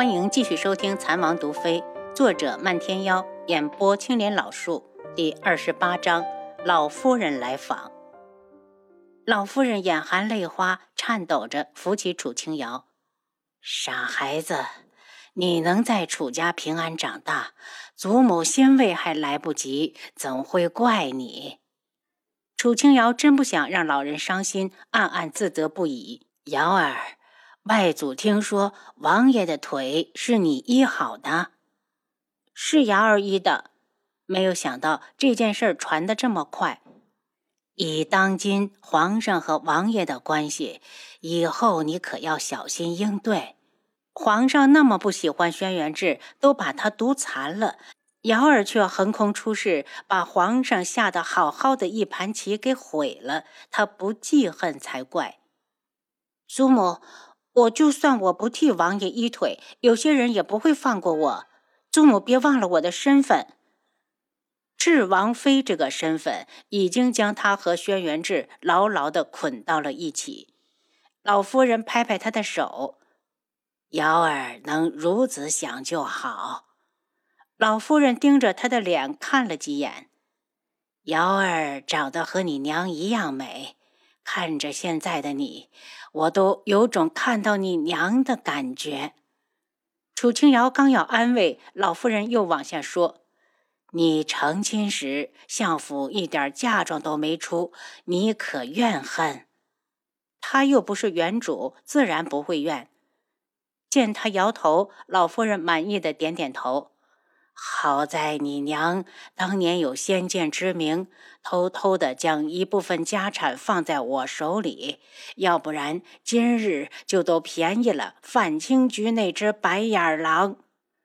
欢迎继续收听《残王毒妃》，作者漫天妖，演播青莲老树，第二十八章：老夫人来访。老夫人眼含泪花，颤抖着扶起楚清瑶：“傻孩子，你能在楚家平安长大，祖母欣慰还来不及，怎会怪你？”楚清瑶真不想让老人伤心，暗暗自责不已。瑶儿。外祖听说王爷的腿是你医好的，是瑶儿医的。没有想到这件事传得这么快。以当今皇上和王爷的关系，以后你可要小心应对。皇上那么不喜欢轩辕志，都把他毒残了，瑶儿却横空出世，把皇上下的好好的一盘棋给毁了。他不记恨才怪。祖母。我就算我不替王爷医腿，有些人也不会放过我。祖母别忘了我的身份，智王妃这个身份已经将她和轩辕志牢牢地捆到了一起。老夫人拍拍她的手，瑶儿能如此想就好。老夫人盯着她的脸看了几眼，瑶儿长得和你娘一样美。看着现在的你，我都有种看到你娘的感觉。楚清瑶刚要安慰老夫人，又往下说：“你成亲时，相府一点嫁妆都没出，你可怨恨？他又不是原主，自然不会怨。”见他摇头，老夫人满意的点点头。好在你娘当年有先见之明，偷偷的将一部分家产放在我手里，要不然今日就都便宜了范青菊那只白眼狼。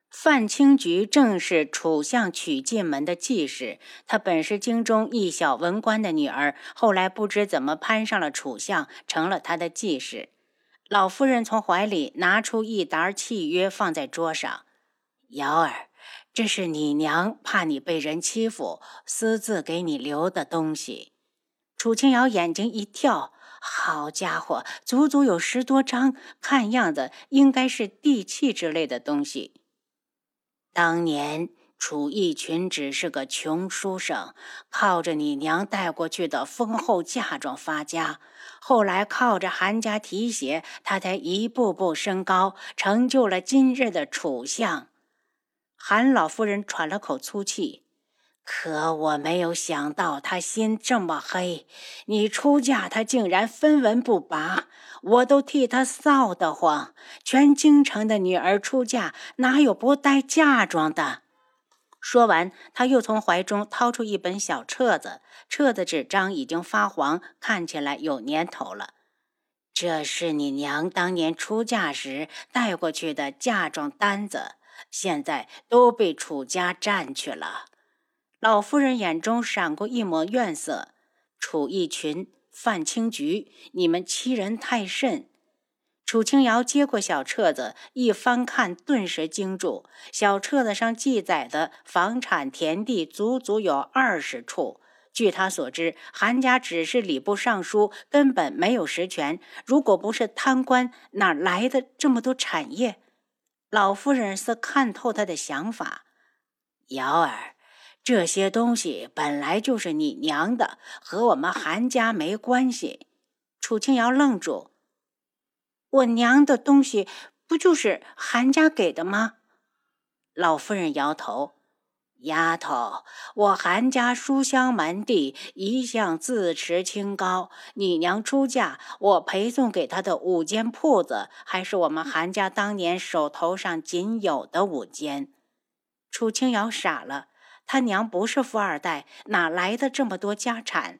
范青菊正是楚相娶进门的继室，她本是京中一小文官的女儿，后来不知怎么攀上了楚相，成了他的继室。老夫人从怀里拿出一沓契约，放在桌上，瑶儿。这是你娘怕你被人欺负，私自给你留的东西。楚清瑶眼睛一跳，好家伙，足足有十多张，看样子应该是地契之类的东西。当年楚义群只是个穷书生，靠着你娘带过去的丰厚嫁妆发家，后来靠着韩家提携，他才一步步升高，成就了今日的楚相。韩老夫人喘了口粗气，可我没有想到他心这么黑。你出嫁，他竟然分文不拔，我都替他臊得慌。全京城的女儿出嫁，哪有不带嫁妆的？说完，他又从怀中掏出一本小册子，册子纸张已经发黄，看起来有年头了。这是你娘当年出嫁时带过去的嫁妆单子。现在都被楚家占去了。老夫人眼中闪过一抹怨色。楚义群、范青菊，你们欺人太甚！楚清瑶接过小册子，一翻看，顿时惊住。小册子上记载的房产田地足足有二十处。据他所知，韩家只是礼部尚书，根本没有实权。如果不是贪官，哪来的这么多产业？老夫人似看透他的想法，瑶儿，这些东西本来就是你娘的，和我们韩家没关系。楚清瑶愣住，我娘的东西不就是韩家给的吗？老夫人摇头，丫头，我韩家书香门第，一向自持清高。你娘出嫁，我陪送给她的五间铺子，还是我们韩家当年手头上仅有的五间。楚清瑶傻了，他娘不是富二代，哪来的这么多家产？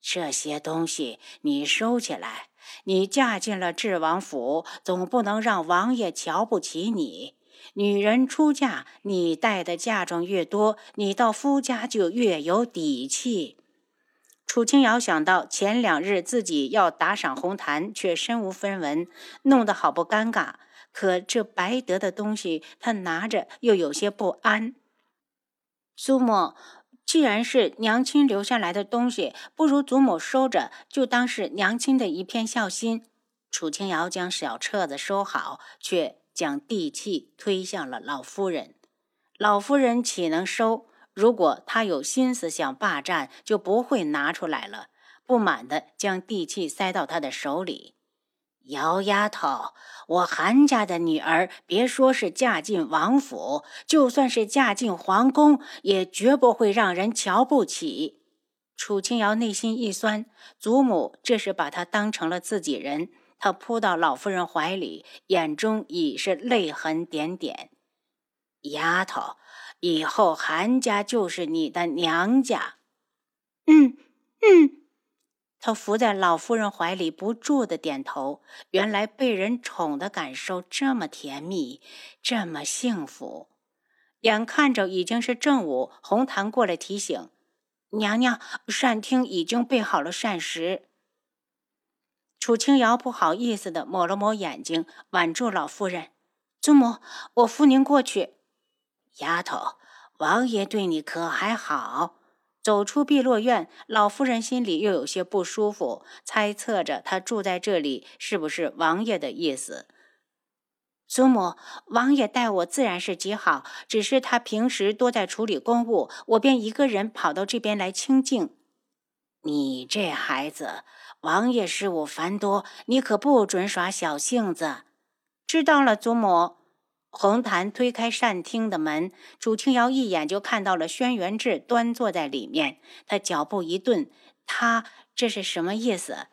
这些东西你收起来。你嫁进了智王府，总不能让王爷瞧不起你。女人出嫁，你带的嫁妆越多，你到夫家就越有底气。楚清瑶想到前两日自己要打赏红檀，却身无分文，弄得好不尴尬。可这白得的东西，她拿着又有些不安。祖母，既然是娘亲留下来的东西，不如祖母收着，就当是娘亲的一片孝心。楚清瑶将小册子收好，却。将地契推向了老夫人。老夫人岂能收？如果她有心思想霸占，就不会拿出来了。不满的将地契塞到他的手里。姚丫头，我韩家的女儿，别说是嫁进王府，就算是嫁进皇宫，也绝不会让人瞧不起。楚清瑶内心一酸，祖母这是把她当成了自己人。她扑到老夫人怀里，眼中已是泪痕点点。丫头。以后韩家就是你的娘家。嗯嗯，他伏在老夫人怀里，不住的点头。原来被人宠的感受这么甜蜜，这么幸福。眼看着已经是正午，红檀过来提醒：“娘娘，膳厅已经备好了膳食。”楚清瑶不好意思的抹了抹眼睛，挽住老夫人：“祖母，我扶您过去。”丫头，王爷对你可还好？走出碧落院，老夫人心里又有些不舒服，猜测着他住在这里是不是王爷的意思。祖母，王爷待我自然是极好，只是他平时多在处理公务，我便一个人跑到这边来清静。你这孩子，王爷事务繁多，你可不准耍小性子。知道了，祖母。红檀推开膳厅的门，楚清瑶一眼就看到了轩辕志端坐在里面。他脚步一顿，他这是什么意思？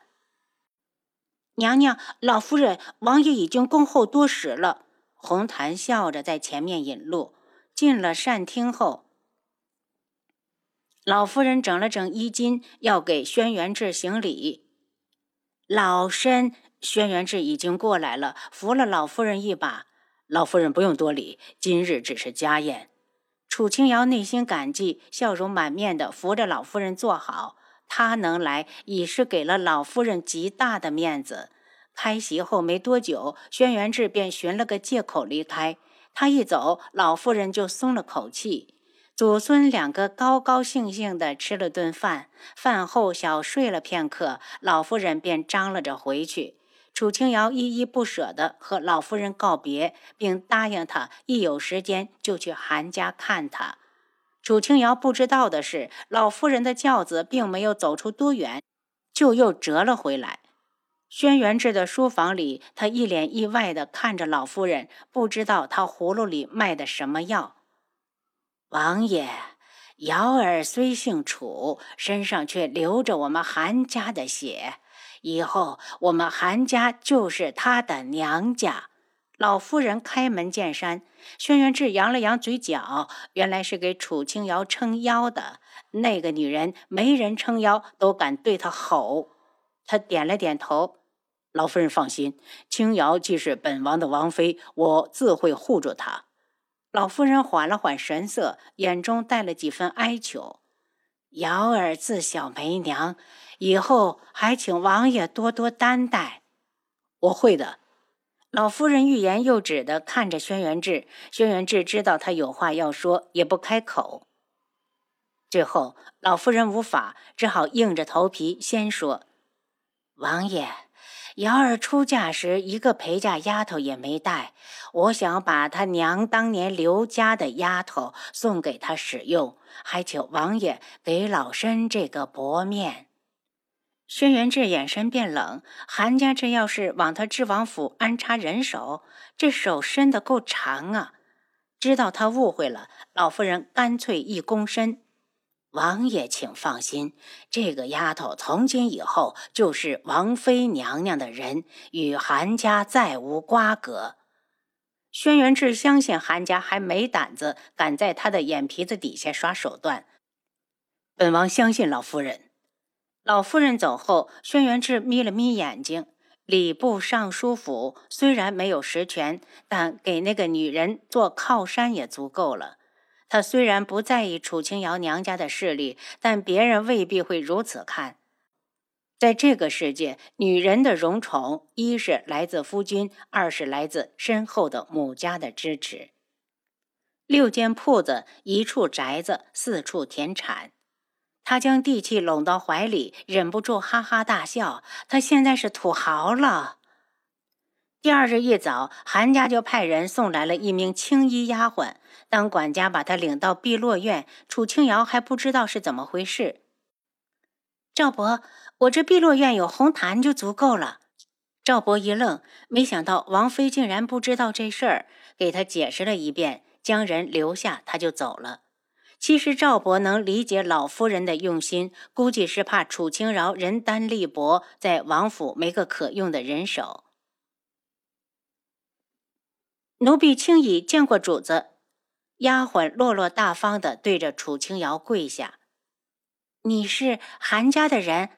娘娘、老夫人、王爷已经恭候多时了。红檀笑着在前面引路。进了膳厅后，老夫人整了整衣襟，要给轩辕志行礼。老身，轩辕志已经过来了，扶了老夫人一把。老夫人不用多礼，今日只是家宴。楚清瑶内心感激，笑容满面的扶着老夫人坐好。她能来，已是给了老夫人极大的面子。开席后没多久，轩辕志便寻了个借口离开。他一走，老夫人就松了口气。祖孙两个高高兴兴的吃了顿饭，饭后小睡了片刻，老夫人便张罗着回去。楚清瑶依依不舍地和老夫人告别，并答应他一有时间就去韩家看他。楚清瑶不知道的是，老夫人的轿子并没有走出多远，就又折了回来。轩辕志的书房里，他一脸意外地看着老夫人，不知道他葫芦里卖的什么药。王爷，瑶儿虽姓楚，身上却流着我们韩家的血。以后我们韩家就是她的娘家。老夫人开门见山。轩辕志扬了扬嘴角，原来是给楚清瑶撑腰的。那个女人没人撑腰，都敢对她吼。他点了点头。老夫人放心，清瑶既是本王的王妃，我自会护住她。老夫人缓了缓神色，眼中带了几分哀求。瑶儿自小没娘。以后还请王爷多多担待，我会的。老夫人欲言又止的看着轩辕志，轩辕志知道他有话要说，也不开口。最后，老夫人无法，只好硬着头皮先说：“王爷，瑶儿出嫁时一个陪嫁丫头也没带，我想把她娘当年刘家的丫头送给她使用，还请王爷给老身这个薄面。”轩辕志眼神变冷，韩家这要是往他知王府安插人手，这手伸得够长啊！知道他误会了，老夫人干脆一躬身：“王爷请放心，这个丫头从今以后就是王妃娘娘的人，与韩家再无瓜葛。”轩辕志相信韩家还没胆子敢在他的眼皮子底下耍手段。本王相信老夫人。老夫人走后，轩辕志眯了眯眼睛。礼部尚书府虽然没有实权，但给那个女人做靠山也足够了。他虽然不在意楚清瑶娘家的势力，但别人未必会如此看。在这个世界，女人的荣宠，一是来自夫君，二是来自深厚的母家的支持。六间铺子，一处宅子，四处田产。他将地契拢到怀里，忍不住哈哈大笑。他现在是土豪了。第二日一早，韩家就派人送来了一名青衣丫鬟。当管家把她领到碧落院，楚清瑶还不知道是怎么回事。赵伯，我这碧落院有红檀就足够了。赵伯一愣，没想到王妃竟然不知道这事儿，给他解释了一遍，将人留下，他就走了。其实赵伯能理解老夫人的用心，估计是怕楚清瑶人单力薄，在王府没个可用的人手。奴婢青乙见过主子。丫鬟落落大方的对着楚清瑶跪下：“你是韩家的人。”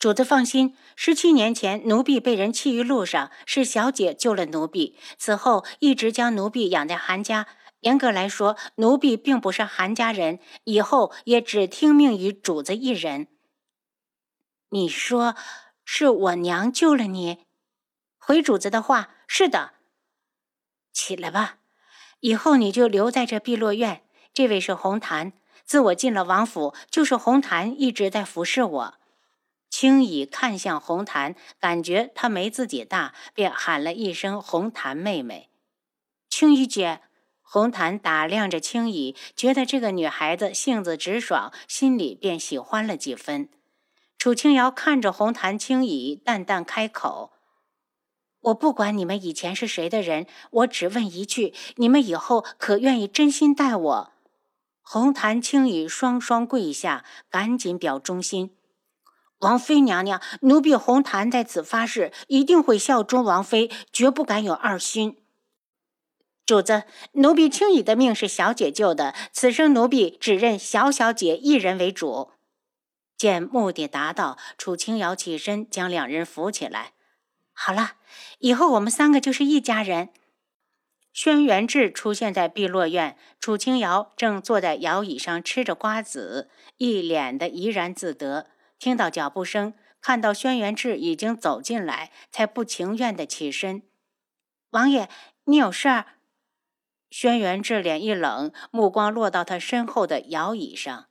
主子放心，十七年前奴婢被人弃于路上，是小姐救了奴婢。此后一直将奴婢养在韩家。严格来说，奴婢并不是韩家人，以后也只听命于主子一人。你说是我娘救了你？回主子的话，是的。起来吧，以后你就留在这碧落院。这位是红檀，自我进了王府，就是红檀一直在服侍我。青乙看向红檀，感觉她没自己大，便喊了一声“红檀妹妹”。青乙姐，红檀打量着青乙，觉得这个女孩子性子直爽，心里便喜欢了几分。楚清瑶看着红檀，青乙淡淡开口：“我不管你们以前是谁的人，我只问一句：你们以后可愿意真心待我？”红檀、青乙双双跪下，赶紧表忠心。王妃娘娘，奴婢红檀在此发誓，一定会效忠王妃，绝不敢有二心。主子，奴婢青羽的命是小姐救的，此生奴婢只认小小姐一人为主。见目的达到，楚青瑶起身将两人扶起来。好了，以后我们三个就是一家人。轩辕志出现在碧落院，楚清瑶正坐在摇椅上吃着瓜子，一脸的怡然自得。听到脚步声，看到轩辕志已经走进来，才不情愿的起身。王爷，你有事儿？轩辕志脸一冷，目光落到他身后的摇椅上。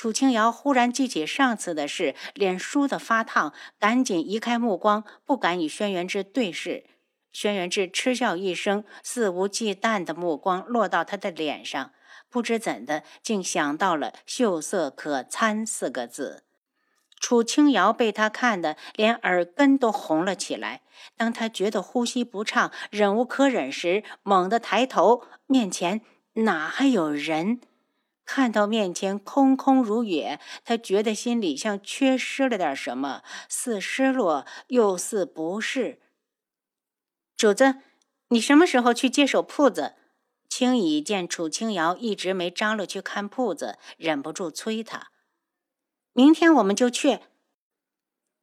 楚清瑶忽然记起上次的事，脸倏地发烫，赶紧移开目光，不敢与轩辕志对视。轩辕志嗤笑一声，肆无忌惮的目光落到他的脸上，不知怎的，竟想到了“秀色可餐”四个字。楚清瑶被他看得连耳根都红了起来。当他觉得呼吸不畅、忍无可忍时，猛地抬头，面前哪还有人？看到面前空空如也，他觉得心里像缺失了点什么，似失落又似不适。主子，你什么时候去接手铺子？青乙见楚清瑶一直没张罗去看铺子，忍不住催他。明天我们就去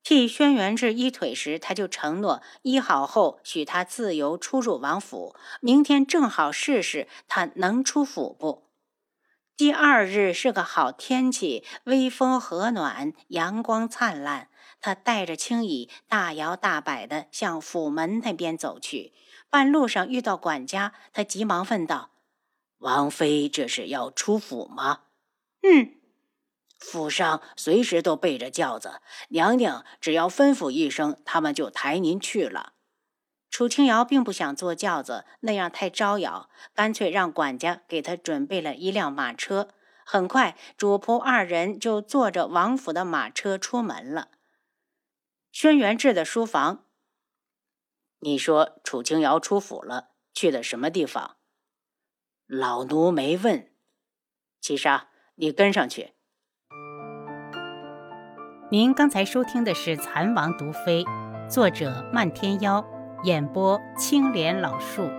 替轩辕志医腿时，他就承诺医好后许他自由出入王府。明天正好试试他能出府不？第二日是个好天气，微风和暖，阳光灿烂。他带着青椅大摇大摆地向府门那边走去。半路上遇到管家，他急忙问道：“王妃这是要出府吗？”“嗯。”府上随时都备着轿子，娘娘只要吩咐一声，他们就抬您去了。楚清瑶并不想坐轿子，那样太招摇，干脆让管家给她准备了一辆马车。很快，主仆二人就坐着王府的马车出门了。轩辕志的书房。你说楚清瑶出府了，去的什么地方？老奴没问。七杀，你跟上去。您刚才收听的是《蚕王毒妃》，作者漫天妖，演播青莲老树。